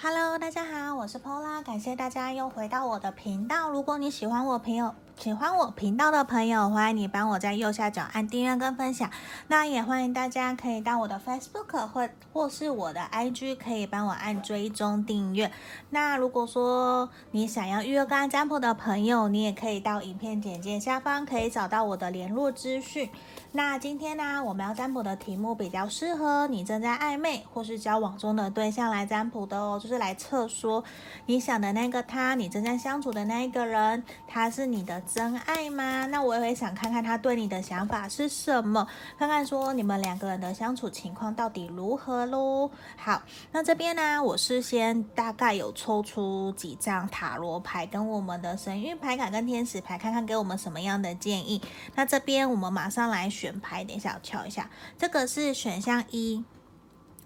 Hello，大家好，我是 Pola，感谢大家又回到我的频道。如果你喜欢我朋友，喜欢我频道的朋友，欢迎你帮我在右下角按订阅跟分享。那也欢迎大家可以到我的 Facebook 或或是我的 IG，可以帮我按追踪订阅。那如果说你想要预约个案占卜的朋友，你也可以到影片简介下方可以找到我的联络资讯。那今天呢，我们要占卜的题目比较适合你正在暧昧或是交往中的对象来占卜的哦，就是来测说你想的那个他，你正在相处的那一个人，他是你的真爱吗？那我也会想看看他对你的想法是什么，看看说你们两个人的相处情况到底如何喽。好，那这边呢，我事先大概有抽出几张塔罗牌，跟我们的神諭牌卡跟天使牌，看看给我们什么样的建议。那这边我们马上来选。选牌，等一下我敲一下，这个是选项一，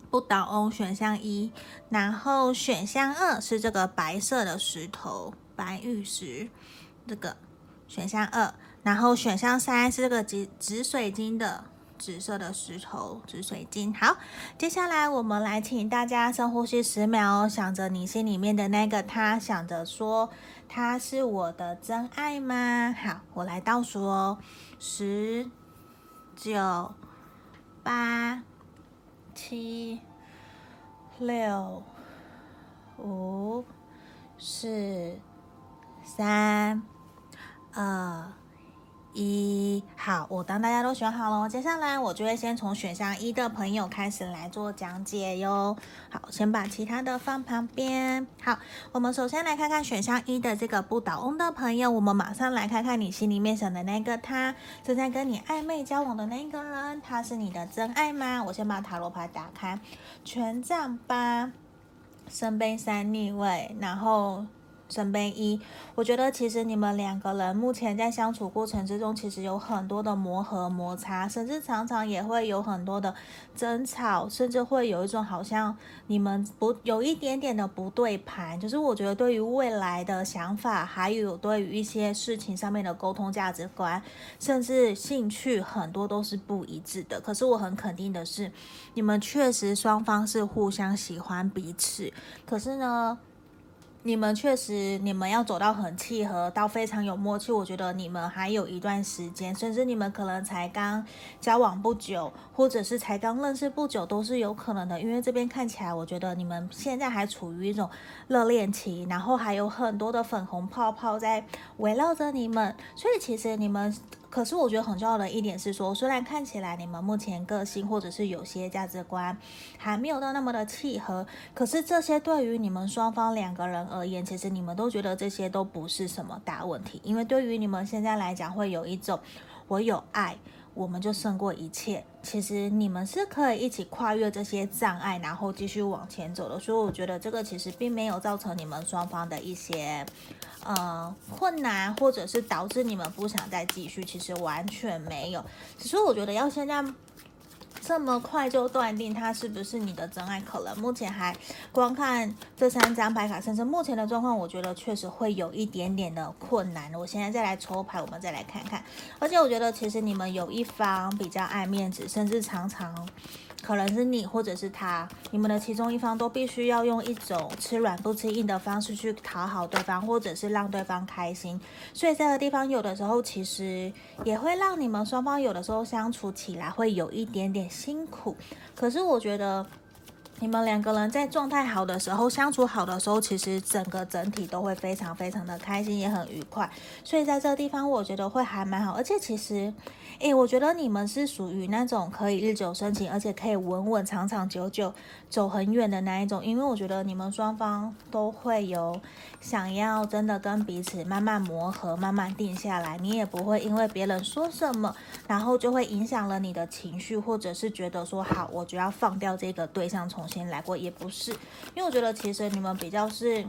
不倒翁选项一，然后选项二是这个白色的石头，白玉石，这个选项二，然后选项三是这个紫紫水晶的紫色的石头，紫水晶。好，接下来我们来请大家深呼吸十秒，想着你心里面的那个他，想着说他是我的真爱吗？好，我来倒数哦，十。九、八、七、六、五、四、三、二。一好，我当大家都选好了，接下来我就会先从选项一的朋友开始来做讲解哟。好，先把其他的放旁边。好，我们首先来看看选项一的这个不倒翁的朋友，我们马上来看看你心里面想的那个他，正在跟你暧昧交往的那个人，他是你的真爱吗？我先把塔罗牌打开，权杖八，圣杯三逆位，然后。圣杯一，我觉得其实你们两个人目前在相处过程之中，其实有很多的磨合摩擦，甚至常常也会有很多的争吵，甚至会有一种好像你们不有一点点的不对盘。就是我觉得对于未来的想法，还有对于一些事情上面的沟通价值观，甚至兴趣，很多都是不一致的。可是我很肯定的是，你们确实双方是互相喜欢彼此。可是呢，你们确实，你们要走到很契合，到非常有默契。我觉得你们还有一段时间，甚至你们可能才刚交往不久，或者是才刚认识不久，都是有可能的。因为这边看起来，我觉得你们现在还处于一种热恋期，然后还有很多的粉红泡泡在围绕着你们，所以其实你们。可是我觉得很重要的一点是说，虽然看起来你们目前个性或者是有些价值观还没有到那么的契合，可是这些对于你们双方两个人而言，其实你们都觉得这些都不是什么大问题，因为对于你们现在来讲，会有一种我有爱。我们就胜过一切。其实你们是可以一起跨越这些障碍，然后继续往前走的。所以我觉得这个其实并没有造成你们双方的一些呃困难，或者是导致你们不想再继续。其实完全没有。只是我觉得要现在。这么快就断定他是不是你的真爱？可能目前还光看这三张牌卡，甚至目前的状况，我觉得确实会有一点点的困难。我现在再来抽牌，我们再来看看。而且我觉得其实你们有一方比较爱面子，甚至常常。可能是你，或者是他，你们的其中一方都必须要用一种吃软不吃硬的方式去讨好对方，或者是让对方开心。所以这个地方有的时候其实也会让你们双方有的时候相处起来会有一点点辛苦。可是我觉得。你们两个人在状态好的时候，相处好的时候，其实整个整体都会非常非常的开心，也很愉快。所以在这个地方，我觉得会还蛮好。而且其实，诶，我觉得你们是属于那种可以日久生情，而且可以稳稳长长久久走很远的那一种。因为我觉得你们双方都会有想要真的跟彼此慢慢磨合，慢慢定下来。你也不会因为别人说什么，然后就会影响了你的情绪，或者是觉得说好，我就要放掉这个对象，重新。来过也不是，因为我觉得其实你们比较是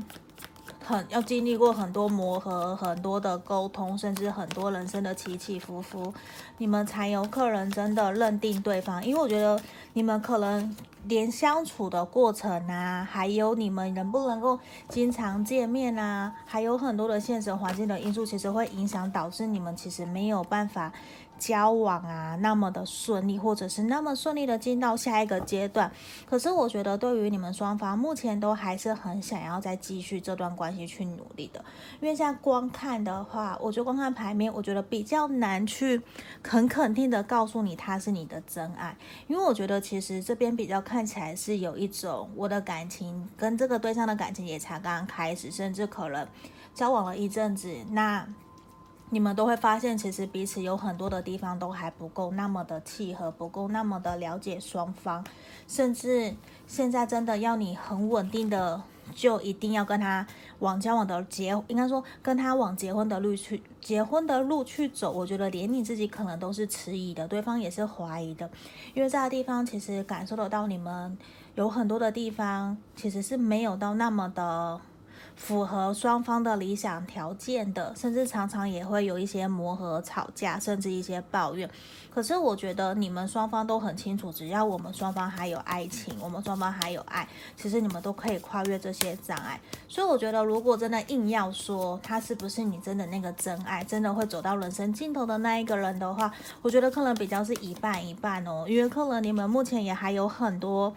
很要经历过很多磨合、很多的沟通，甚至很多人生的起起伏伏，你们才有可能真的认定对方。因为我觉得你们可能连相处的过程啊，还有你们能不能够经常见面啊，还有很多的现实环境的因素，其实会影响导致你们其实没有办法。交往啊，那么的顺利，或者是那么顺利的进到下一个阶段。可是我觉得，对于你们双方，目前都还是很想要再继续这段关系去努力的。因为现在光看的话，我觉得光看牌面，我觉得比较难去很肯定的告诉你他是你的真爱。因为我觉得其实这边比较看起来是有一种我的感情跟这个对象的感情也才刚刚开始，甚至可能交往了一阵子，那。你们都会发现，其实彼此有很多的地方都还不够那么的契合，不够那么的了解双方，甚至现在真的要你很稳定的，就一定要跟他往交往的结，应该说跟他往结婚的路去，结婚的路去走。我觉得连你自己可能都是迟疑的，对方也是怀疑的，因为这个地方其实感受得到你们有很多的地方其实是没有到那么的。符合双方的理想条件的，甚至常常也会有一些磨合、吵架，甚至一些抱怨。可是我觉得你们双方都很清楚，只要我们双方还有爱情，我们双方还有爱，其实你们都可以跨越这些障碍。所以我觉得，如果真的硬要说他是不是你真的那个真爱，真的会走到人生尽头的那一个人的话，我觉得可能比较是一半一半哦，因为可能你们目前也还有很多。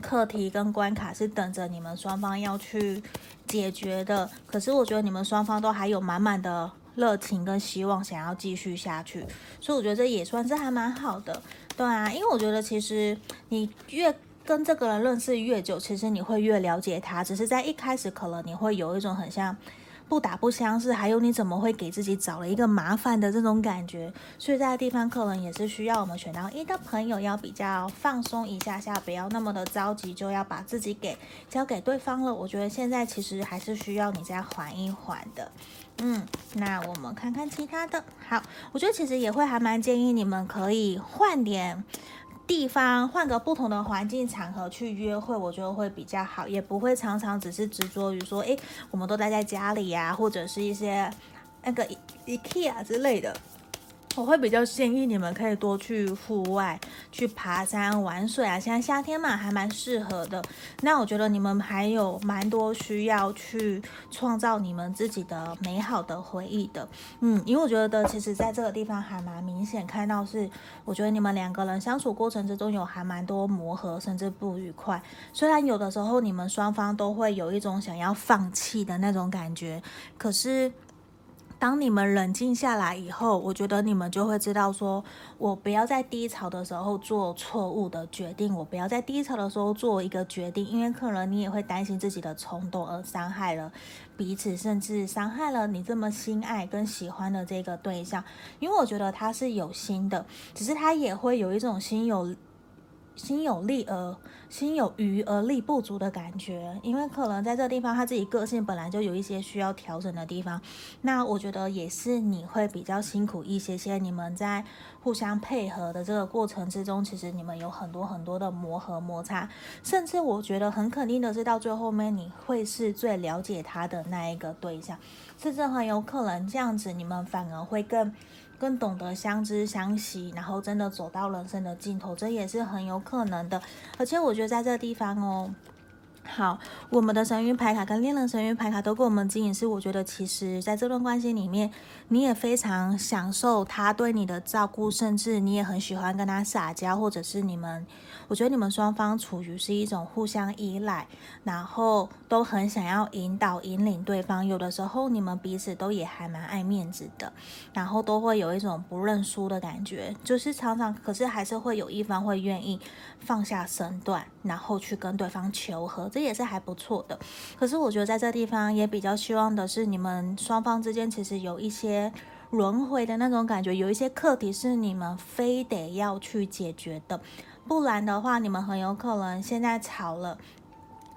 课题跟关卡是等着你们双方要去解决的，可是我觉得你们双方都还有满满的热情跟希望想要继续下去，所以我觉得这也算是还蛮好的，对啊，因为我觉得其实你越跟这个人认识越久，其实你会越了解他，只是在一开始可能你会有一种很像。不打不相识，还有你怎么会给自己找了一个麻烦的这种感觉？所以在地方可能也是需要我们选到一的朋友要比较放松一下下，不要那么的着急，就要把自己给交给对方了。我觉得现在其实还是需要你再缓一缓的。嗯，那我们看看其他的。好，我觉得其实也会还蛮建议你们可以换点。地方换个不同的环境场合去约会，我觉得会比较好，也不会常常只是执着于说，诶，我们都待在家里呀，或者是一些那个 IKEA 之类的。我会比较建议你们可以多去户外，去爬山、玩水啊。现在夏天嘛，还蛮适合的。那我觉得你们还有蛮多需要去创造你们自己的美好的回忆的。嗯，因为我觉得其实在这个地方还蛮明显看到是，我觉得你们两个人相处过程之中有还蛮多磨合，甚至不愉快。虽然有的时候你们双方都会有一种想要放弃的那种感觉，可是。当你们冷静下来以后，我觉得你们就会知道说，我不要在低潮的时候做错误的决定，我不要在低潮的时候做一个决定，因为可能你也会担心自己的冲动而伤害了彼此，甚至伤害了你这么心爱跟喜欢的这个对象。因为我觉得他是有心的，只是他也会有一种心有。心有力而心有余而力不足的感觉，因为可能在这个地方他自己个性本来就有一些需要调整的地方，那我觉得也是你会比较辛苦一些些。你们在互相配合的这个过程之中，其实你们有很多很多的磨合摩擦，甚至我觉得很肯定的是，到最后面你会是最了解他的那一个对象，甚至很有可能这样子，你们反而会更。更懂得相知相惜，然后真的走到人生的尽头，这也是很有可能的。而且我觉在这个地方哦，好，我们的神諭牌卡跟恋人神諭牌卡都给我们指引，是我觉得其实在这段关系里面，你也非常享受他对你的照顾，甚至你也很喜欢跟他撒娇，或者是你们。我觉得你们双方处于是一种互相依赖，然后都很想要引导、引领对方。有的时候你们彼此都也还蛮爱面子的，然后都会有一种不认输的感觉，就是常常，可是还是会有一方会愿意放下身段，然后去跟对方求和，这也是还不错的。可是我觉得在这地方也比较希望的是，你们双方之间其实有一些轮回的那种感觉，有一些课题是你们非得要去解决的。不然的话，你们很有可能现在吵了。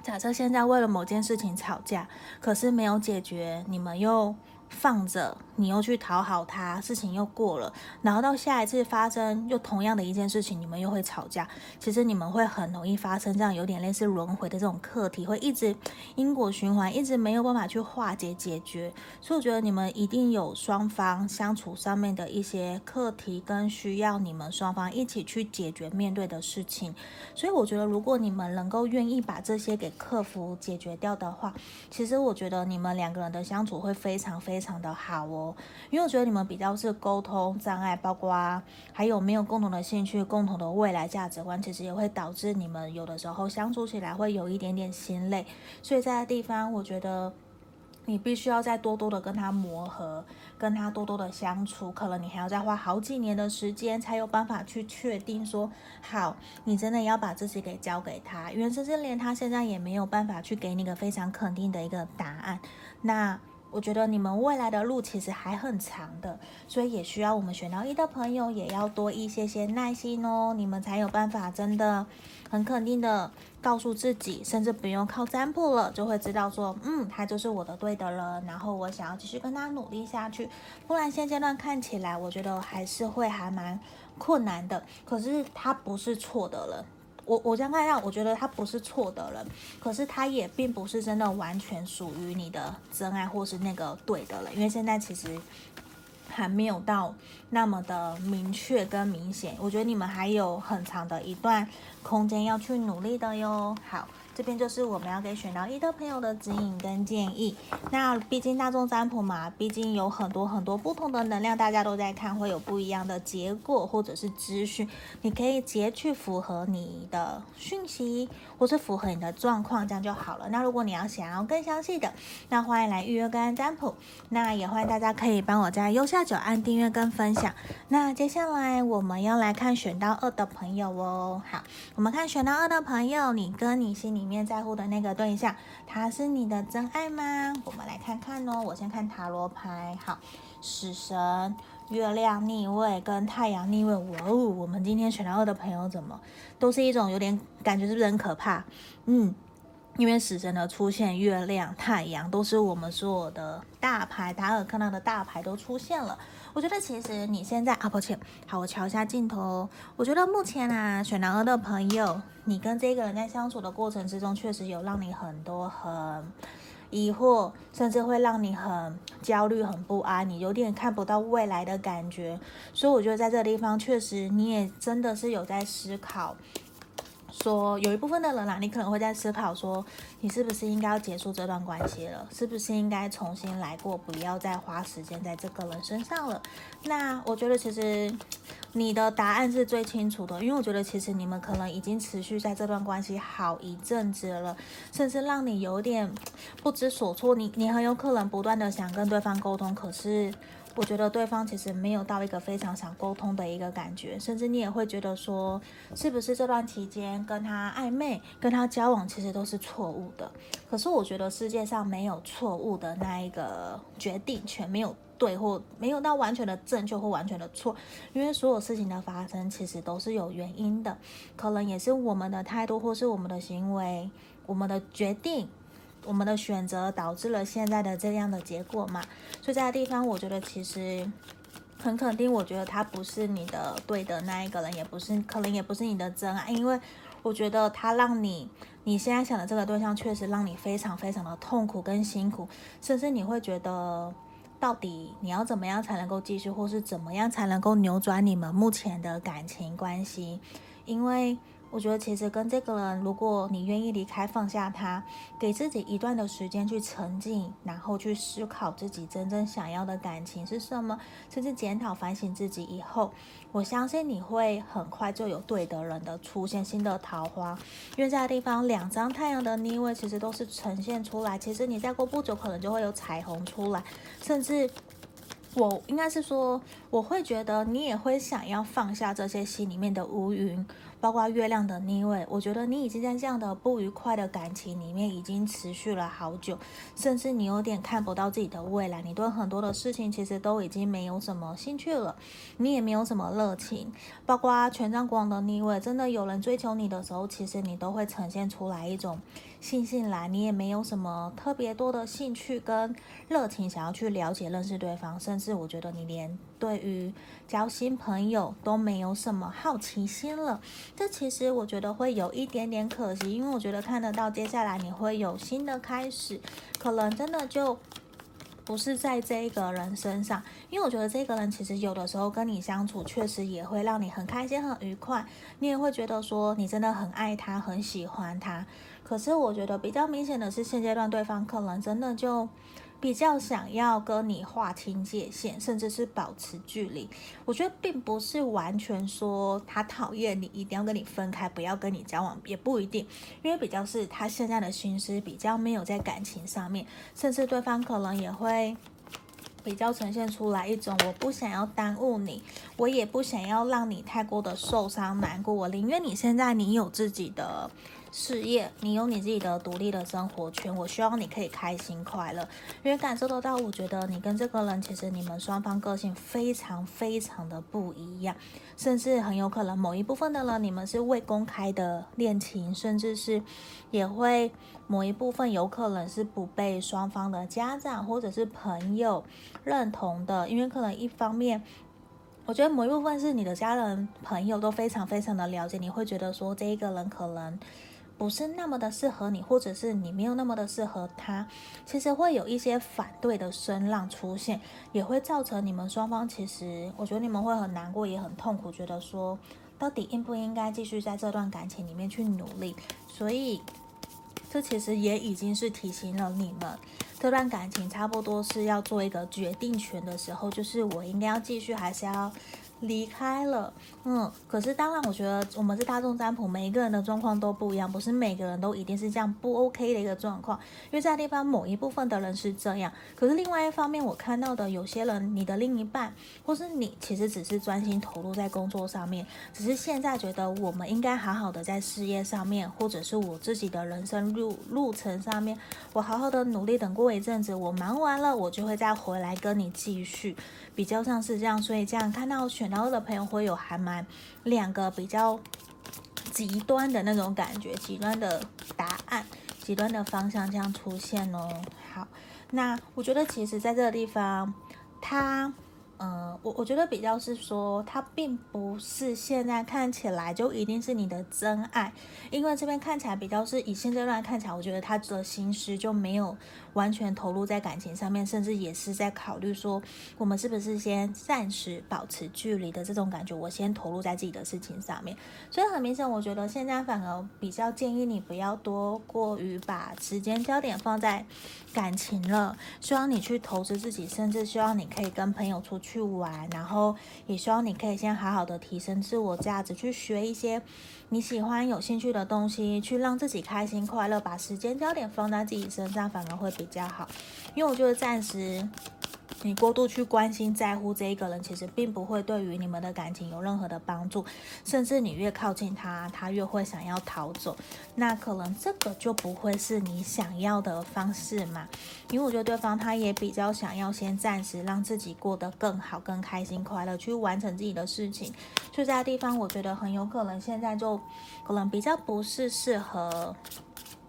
假设现在为了某件事情吵架，可是没有解决，你们又放着，你又去讨好他，事情又过了，然后到下一次发生又同样的一件事情，你们又会吵架。其实你们会很容易发生这样有点类似轮回的这种课题，会一直因果循环，一直没有办法去化解解决。所以我觉得你们一定有双方相处上面的一些课题跟需要你们双方一起去解决面对的事情。所以我觉得如果你们能够愿意把这些给克服解决掉的话，其实我觉得你们两个人的相处会非常非常。非常的好哦，因为我觉得你们比较是沟通障碍，包括还有没有共同的兴趣、共同的未来价值观，其实也会导致你们有的时候相处起来会有一点点心累。所以在地方，我觉得你必须要再多多的跟他磨合，跟他多多的相处，可能你还要再花好几年的时间，才有办法去确定说，好，你真的要把自己给交给他，因为甚至连他现在也没有办法去给你个非常肯定的一个答案。那我觉得你们未来的路其实还很长的，所以也需要我们选到一的朋友也要多一些些耐心哦，你们才有办法真的很肯定的告诉自己，甚至不用靠占卜了，就会知道说，嗯，他就是我的对的人，然后我想要继续跟他努力下去。不然现阶段看起来，我觉得还是会还蛮困难的。可是他不是错的人。我我这样看一下，我觉得他不是错的人，可是他也并不是真的完全属于你的真爱或是那个对的人，因为现在其实还没有到那么的明确跟明显，我觉得你们还有很长的一段空间要去努力的哟。好。这边就是我们要给选到一的朋友的指引跟建议。那毕竟大众占卜嘛，毕竟有很多很多不同的能量，大家都在看，会有不一样的结果或者是资讯。你可以截去符合你的讯息，或是符合你的状况，这样就好了。那如果你要想要更详细的，那欢迎来预约个案占卜。那也欢迎大家可以帮我在右下角按订阅跟分享。那接下来我们要来看选到二的朋友哦。好，我们看选到二的朋友，你跟你心里。里面在乎的那个对象，他是你的真爱吗？我们来看看哦。我先看塔罗牌，好，死神、月亮逆位跟太阳逆位。哇哦，我们今天选到二的朋友怎么都是一种有点感觉，是不是很可怕？嗯。因为死神的出现，月亮、太阳都是我们所有的大牌，达尔看到的大牌都出现了。我觉得其实你现在啊，抱歉，好，我瞧一下镜头。我觉得目前啊，选男二的朋友，你跟这个人在相处的过程之中，确实有让你很多很疑惑，甚至会让你很焦虑、很不安，你有点看不到未来的感觉。所以我觉得在这个地方，确实你也真的是有在思考。说有一部分的人啦、你可能会在思考说，你是不是应该要结束这段关系了？是不是应该重新来过，不要再花时间在这个人身上了？那我觉得其实你的答案是最清楚的，因为我觉得其实你们可能已经持续在这段关系好一阵子了，甚至让你有点不知所措。你你很有可能不断的想跟对方沟通，可是。我觉得对方其实没有到一个非常想沟通的一个感觉，甚至你也会觉得说，是不是这段期间跟他暧昧、跟他交往，其实都是错误的。可是我觉得世界上没有错误的那一个决定权，没有对或没有到完全的正确或完全的错，因为所有事情的发生其实都是有原因的，可能也是我们的态度或是我们的行为、我们的决定。我们的选择导致了现在的这样的结果嘛？所以这个地方，我觉得其实很肯定，我觉得他不是你的对的那一个人，也不是，可能也不是你的真爱，因为我觉得他让你你现在想的这个对象，确实让你非常非常的痛苦跟辛苦，甚至你会觉得，到底你要怎么样才能够继续，或是怎么样才能够扭转你们目前的感情关系？因为。我觉得其实跟这个人，如果你愿意离开、放下他，给自己一段的时间去沉静，然后去思考自己真正想要的感情是什么，甚至检讨反省自己以后，我相信你会很快就有对的人的出现，新的桃花。因为这个地方两张太阳的逆位其实都是呈现出来，其实你再过不久可能就会有彩虹出来，甚至。我应该是说，我会觉得你也会想要放下这些心里面的乌云，包括月亮的逆位，我觉得你已经在这样的不愉快的感情里面已经持续了好久，甚至你有点看不到自己的未来，你对很多的事情其实都已经没有什么兴趣了，你也没有什么热情。包括权杖国王的逆位，真的有人追求你的时候，其实你都会呈现出来一种悻悻然，你也没有什么特别多的兴趣跟热情想要去了解认识对方，甚至我觉得你连对于交新朋友都没有什么好奇心了。这其实我觉得会有一点点可惜，因为我觉得看得到接下来你会有新的开始，可能真的就不是在这一个人身上，因为我觉得这个人其实有的时候跟你相处，确实也会让你很开心、很愉快，你也会觉得说你真的很爱他、很喜欢他。可是我觉得比较明显的是，现阶段对方可能真的就。比较想要跟你划清界限，甚至是保持距离。我觉得并不是完全说他讨厌你，一定要跟你分开，不要跟你交往，也不一定。因为比较是他现在的心思比较没有在感情上面，甚至对方可能也会比较呈现出来一种我不想要耽误你，我也不想要让你太过的受伤难过，我宁愿你现在你有自己的。事业，你有你自己的独立的生活圈，我希望你可以开心快乐，因为感受得到，我觉得你跟这个人其实你们双方个性非常非常的不一样，甚至很有可能某一部分的人你们是未公开的恋情，甚至是也会某一部分有可能是不被双方的家长或者是朋友认同的，因为可能一方面，我觉得某一部分是你的家人朋友都非常非常的了解，你会觉得说这一个人可能。不是那么的适合你，或者是你没有那么的适合他，其实会有一些反对的声浪出现，也会造成你们双方其实，我觉得你们会很难过，也很痛苦，觉得说到底应不应该继续在这段感情里面去努力。所以这其实也已经是提醒了你们，这段感情差不多是要做一个决定权的时候，就是我应该要继续还是要。离开了，嗯，可是当然，我觉得我们是大众占卜，每一个人的状况都不一样，不是每个人都一定是这样不 OK 的一个状况，因为在地方某一部分的人是这样，可是另外一方面，我看到的有些人，你的另一半或是你，其实只是专心投入在工作上面，只是现在觉得我们应该好好的在事业上面，或者是我自己的人生路路程上面，我好好的努力，等过一阵子我忙完了，我就会再回来跟你继续，比较像是这样，所以这样看到选。然后的朋友会有还蛮两个比较极端的那种感觉，极端的答案，极端的方向这样出现哦。好，那我觉得其实在这个地方，他。嗯，我我觉得比较是说，他并不是现在看起来就一定是你的真爱，因为这边看起来比较是以现阶段看起来，我觉得他的心思就没有完全投入在感情上面，甚至也是在考虑说，我们是不是先暂时保持距离的这种感觉，我先投入在自己的事情上面。所以很明显，我觉得现在反而比较建议你不要多过于把时间焦点放在感情了，希望你去投资自己，甚至希望你可以跟朋友出去。玩，然后也希望你可以先好好的提升自我价值，去学一些你喜欢、有兴趣的东西，去让自己开心快乐，把时间焦点放在自己身上，反而会比较好。因为我就是暂时。你过度去关心、在乎这一个人，其实并不会对于你们的感情有任何的帮助，甚至你越靠近他，他越会想要逃走。那可能这个就不会是你想要的方式嘛？因为我觉得对方他也比较想要先暂时让自己过得更好、更开心、快乐，去完成自己的事情。所以这个地方，我觉得很有可能现在就可能比较不是适合。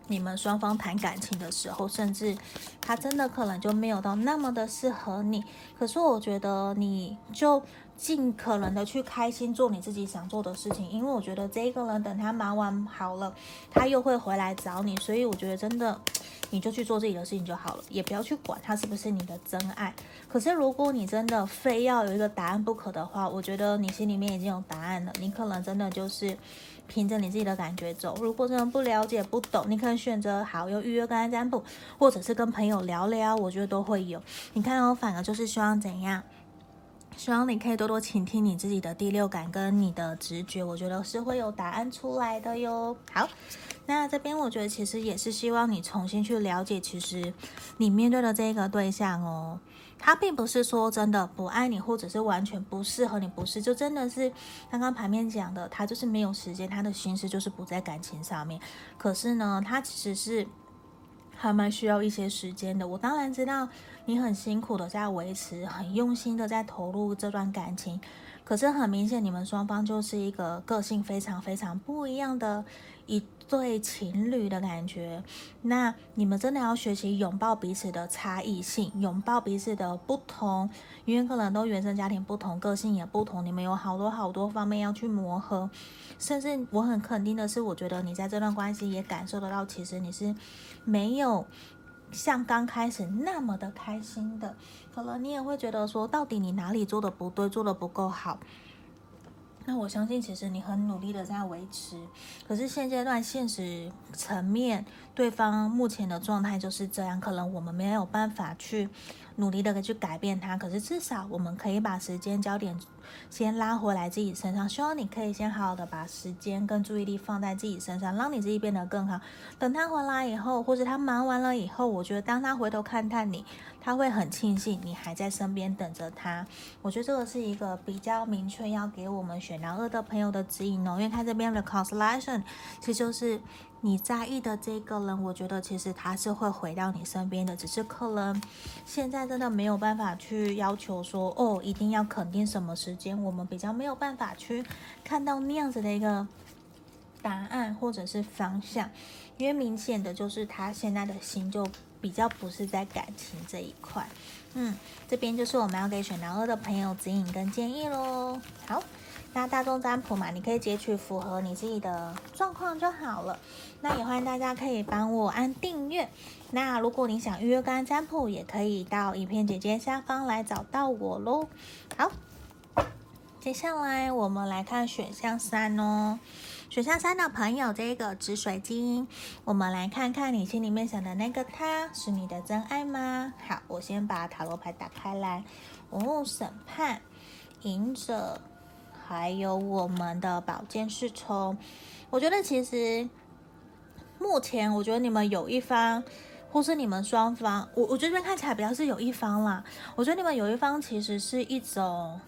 你们双方谈感情的时候，甚至他真的可能就没有到那么的适合你。可是我觉得你就尽可能的去开心做你自己想做的事情，因为我觉得这个人等他忙完好了，他又会回来找你。所以我觉得真的，你就去做自己的事情就好了，也不要去管他是不是你的真爱。可是如果你真的非要有一个答案不可的话，我觉得你心里面已经有答案了，你可能真的就是。凭着你自己的感觉走，如果真的不了解、不懂，你可能选择好又预约跟他占卜，或者是跟朋友聊聊，我觉得都会有。你看哦，反而就是希望怎样？希望你可以多多倾听你自己的第六感跟你的直觉，我觉得是会有答案出来的哟。好，那这边我觉得其实也是希望你重新去了解，其实你面对的这个对象哦。他并不是说真的不爱你，或者是完全不适合你，不是，就真的是刚刚牌面讲的，他就是没有时间，他的心思就是不在感情上面。可是呢，他其实是还蛮需要一些时间的。我当然知道你很辛苦的在维持，很用心的在投入这段感情，可是很明显，你们双方就是一个个性非常非常不一样的一。对情侣的感觉，那你们真的要学习拥抱彼此的差异性，拥抱彼此的不同，因为可能都原生家庭不同，个性也不同，你们有好多好多方面要去磨合。甚至我很肯定的是，我觉得你在这段关系也感受得到，其实你是没有像刚开始那么的开心的，可能你也会觉得说，到底你哪里做的不对，做的不够好。那我相信，其实你很努力的在维持，可是现阶段现实层面，对方目前的状态就是这样，可能我们没有办法去努力的去改变他，可是至少我们可以把时间焦点先拉回来自己身上，希望你可以先好好的把时间跟注意力放在自己身上，让你自己变得更好。等他回来以后，或者他忙完了以后，我觉得当他回头看看你，他会很庆幸你还在身边等着他。我觉得这个是一个比较明确要给我们选到二的朋友的指引哦，因为他这边的 constellation 其实就是。你在意的这个人，我觉得其实他是会回到你身边的，只是可能现在真的没有办法去要求说，哦，一定要肯定什么时间，我们比较没有办法去看到那样子的一个答案或者是方向，因为明显的就是他现在的心就比较不是在感情这一块。嗯，这边就是我们要给选到二的朋友指引跟建议喽。好。那大众占卜嘛，你可以截取符合你自己的状况就好了。那也欢迎大家可以帮我按订阅。那如果你想预约个案占卜，也可以到影片简介下方来找到我喽。好，接下来我们来看选项三哦。选项三的朋友，这个紫水晶，我们来看看你心里面想的那个他是你的真爱吗？好，我先把塔罗牌打开来。哦，审判，隐者。还有我们的保健侍从，我觉得其实目前，我觉得你们有一方，或是你们双方，我我觉得这边看起来比较是有一方啦。我觉得你们有一方其实是一种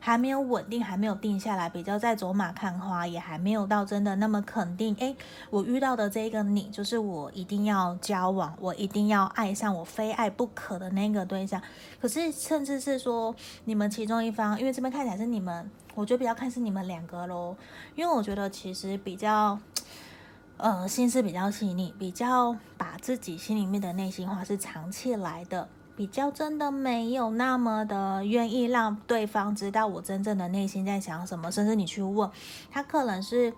还没有稳定，还没有定下来，比较在走马看花，也还没有到真的那么肯定。诶，我遇到的这个你，就是我一定要交往，我一定要爱上，我非爱不可的那个对象。可是，甚至是说你们其中一方，因为这边看起来是你们。我觉得比较看是你们两个喽，因为我觉得其实比较，呃，心思比较细腻，比较把自己心里面的内心话是藏起来的，比较真的没有那么的愿意让对方知道我真正的内心在想什么，甚至你去问他，可能是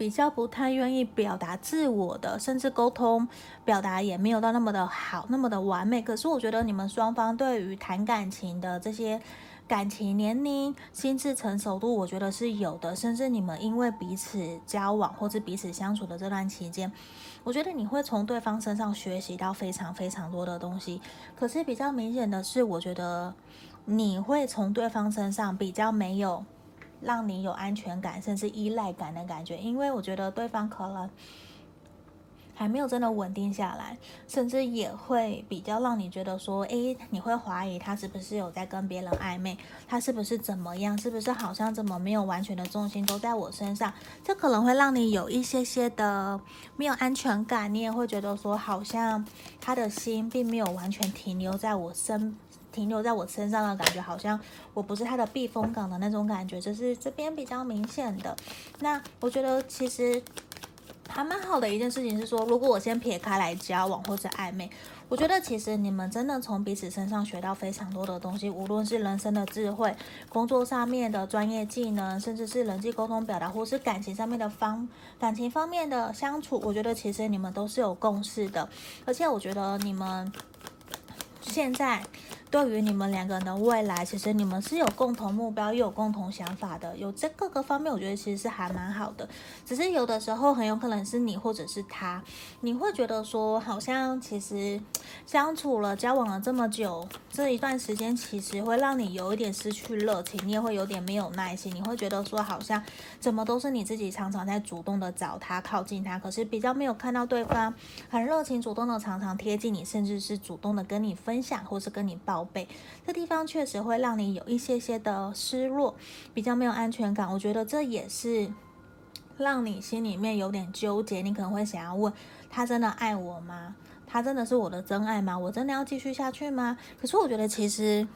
比较不太愿意表达自我的，甚至沟通表达也没有到那么的好，那么的完美。可是我觉得你们双方对于谈感情的这些。感情年龄、心智成熟度，我觉得是有的。甚至你们因为彼此交往或者彼此相处的这段期间，我觉得你会从对方身上学习到非常非常多的东西。可是比较明显的是，我觉得你会从对方身上比较没有让你有安全感，甚至依赖感的感觉，因为我觉得对方可能。还没有真的稳定下来，甚至也会比较让你觉得说，诶，你会怀疑他是不是有在跟别人暧昧，他是不是怎么样，是不是好像怎么没有完全的重心都在我身上，这可能会让你有一些些的没有安全感，你也会觉得说，好像他的心并没有完全停留在我身，停留在我身上的感觉，好像我不是他的避风港的那种感觉，就是这边比较明显的。那我觉得其实。还蛮好的一件事情是说，如果我先撇开来交往或者暧昧，我觉得其实你们真的从彼此身上学到非常多的东西，无论是人生的智慧、工作上面的专业技能，甚至是人际沟通表达，或是感情上面的方感情方面的相处，我觉得其实你们都是有共识的，而且我觉得你们现在。对于你们两个人的未来，其实你们是有共同目标，又有共同想法的。有这各个方面，我觉得其实是还蛮好的。只是有的时候很有可能是你或者是他，你会觉得说，好像其实相处了、交往了这么久，这一段时间其实会让你有一点失去热情，你也会有点没有耐心，你会觉得说好像怎么都是你自己常常在主动的找他、靠近他，可是比较没有看到对方很热情、主动的常常贴近你，甚至是主动的跟你分享或是跟你报报备，这地方确实会让你有一些些的失落，比较没有安全感。我觉得这也是让你心里面有点纠结，你可能会想要问。他真的爱我吗？他真的是我的真爱吗？我真的要继续下去吗？可是我觉得，其实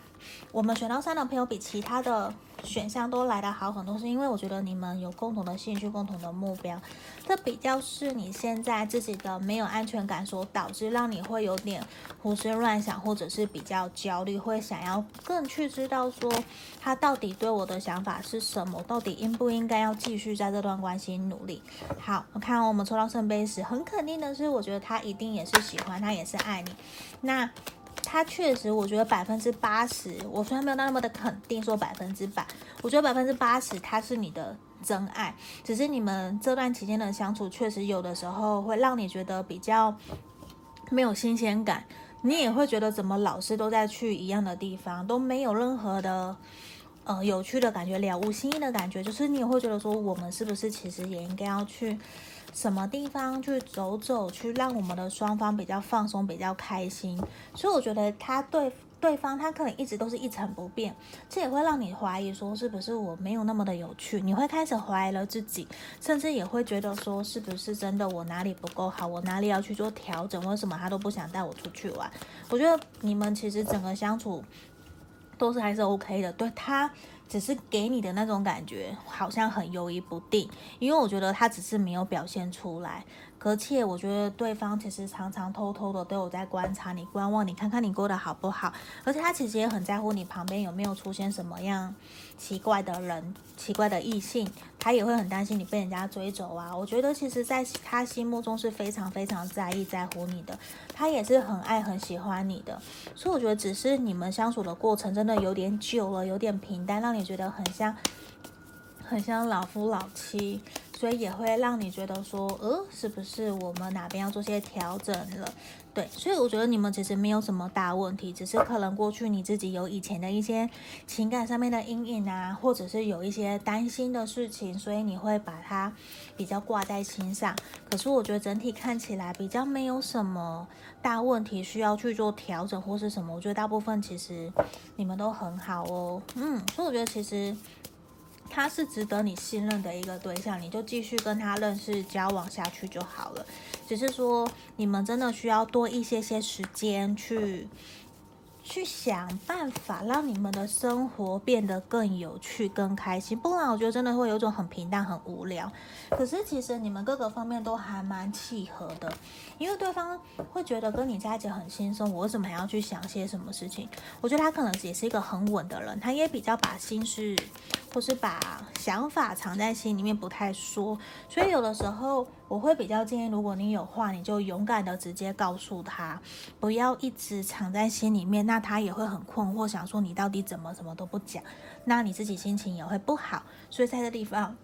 我们选到三的朋友比其他的。选项都来得好很多，是因为我觉得你们有共同的兴趣、共同的目标，这比较是你现在自己的没有安全感所导致，让你会有点胡思乱想，或者是比较焦虑，会想要更去知道说他到底对我的想法是什么，到底应不应该要继续在这段关系努力。好，我看我们抽到圣杯时，很肯定的是，我觉得他一定也是喜欢，他也是爱你。那。他确实，我觉得百分之八十，我虽然没有那么的肯定说百分之百，我觉得百分之八十他是你的真爱，只是你们这段期间的相处，确实有的时候会让你觉得比较没有新鲜感，你也会觉得怎么老是都在去一样的地方，都没有任何的呃有趣的感觉，了无新意的感觉，就是你也会觉得说，我们是不是其实也应该要去。什么地方去走走，去让我们的双方比较放松，比较开心。所以我觉得他对对方，他可能一直都是一成不变，这也会让你怀疑说，是不是我没有那么的有趣？你会开始怀疑了自己，甚至也会觉得说，是不是真的我哪里不够好，我哪里要去做调整？为什么他都不想带我出去玩？我觉得你们其实整个相处都是还是 OK 的，对他。只是给你的那种感觉好像很犹豫不定，因为我觉得他只是没有表现出来。而且我觉得对方其实常常偷偷的都有在观察你、观望你，看看你过得好不好。而且他其实也很在乎你旁边有没有出现什么样奇怪的人、奇怪的异性，他也会很担心你被人家追走啊。我觉得其实在他心目中是非常非常在意、在乎你的，他也是很爱、很喜欢你的。所以我觉得只是你们相处的过程真的有点久了，有点平淡，让你觉得很像。很像老夫老妻，所以也会让你觉得说，呃，是不是我们哪边要做些调整了？对，所以我觉得你们其实没有什么大问题，只是可能过去你自己有以前的一些情感上面的阴影啊，或者是有一些担心的事情，所以你会把它比较挂在心上。可是我觉得整体看起来比较没有什么大问题需要去做调整或是什么。我觉得大部分其实你们都很好哦，嗯，所以我觉得其实。他是值得你信任的一个对象，你就继续跟他认识交往下去就好了。只是说，你们真的需要多一些些时间去。去想办法让你们的生活变得更有趣、更开心，不然我觉得真的会有一种很平淡、很无聊。可是其实你们各个方面都还蛮契合的，因为对方会觉得跟你在一起很轻松，我为什么还要去想些什么事情？我觉得他可能也是一个很稳的人，他也比较把心事或是把想法藏在心里面，不太说。所以有的时候。我会比较建议，如果你有话，你就勇敢的直接告诉他，不要一直藏在心里面，那那他也会很困惑，想说你到底怎么什么都不讲，那你自己心情也会不好。所以在这地方。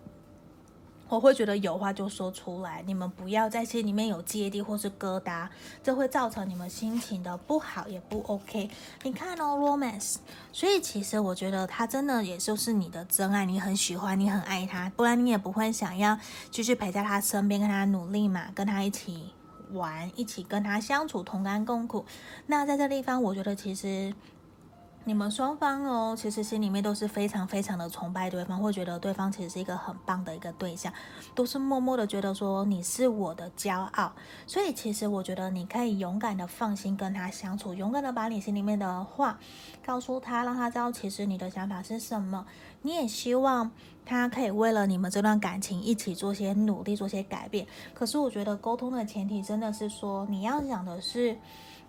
我会觉得有话就说出来，你们不要在心里面有芥蒂或是疙瘩，这会造成你们心情的不好，也不 OK。你看哦，Romance，所以其实我觉得他真的也就是你的真爱，你很喜欢，你很爱他，不然你也不会想要继续陪在他身边，跟他努力嘛，跟他一起玩，一起跟他相处，同甘共苦。那在这地方，我觉得其实。你们双方哦，其实心里面都是非常非常的崇拜对方，会觉得对方其实是一个很棒的一个对象，都是默默的觉得说你是我的骄傲。所以其实我觉得你可以勇敢的放心跟他相处，勇敢的把你心里面的话告诉他，让他知道其实你的想法是什么。你也希望他可以为了你们这段感情一起做些努力，做些改变。可是我觉得沟通的前提真的是说你要讲的是。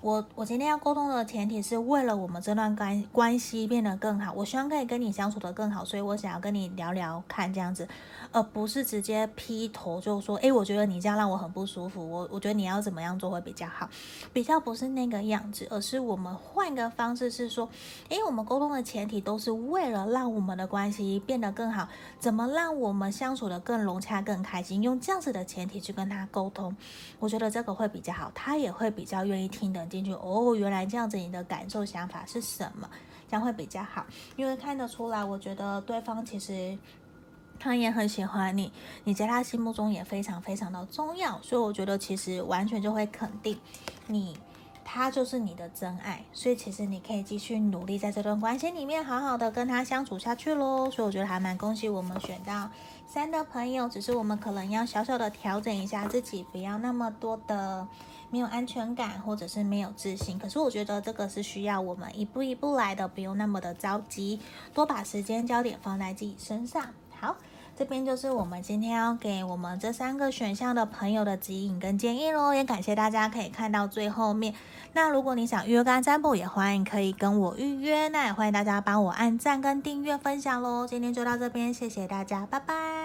我我今天要沟通的前提是为了我们这段关关系变得更好，我希望可以跟你相处得更好，所以我想要跟你聊聊看这样子，而不是直接劈头就说，诶，我觉得你这样让我很不舒服，我我觉得你要怎么样做会比较好，比较不是那个样子，而是我们换个方式是说，诶，我们沟通的前提都是为了让我们的关系变得更好，怎么让我们相处得更融洽、更开心，用这样子的前提去跟他沟通，我觉得这个会比较好，他也会比较愿意听的。进去。哦，原来这样子，你的感受、想法是什么？这样会比较好，因为看得出来，我觉得对方其实他也很喜欢你，你在他心目中也非常非常的重要，所以我觉得其实完全就会肯定你。他就是你的真爱，所以其实你可以继续努力在这段关系里面，好好的跟他相处下去喽。所以我觉得还蛮恭喜我们选到三的朋友，只是我们可能要小小的调整一下自己，不要那么多的没有安全感或者是没有自信。可是我觉得这个是需要我们一步一步来的，不用那么的着急，多把时间焦点放在自己身上。好。这边就是我们今天要给我们这三个选项的朋友的指引跟建议喽，也感谢大家可以看到最后面。那如果你想预约个案占卜，也欢迎可以跟我预约。那也欢迎大家帮我按赞跟订阅分享喽。今天就到这边，谢谢大家，拜拜。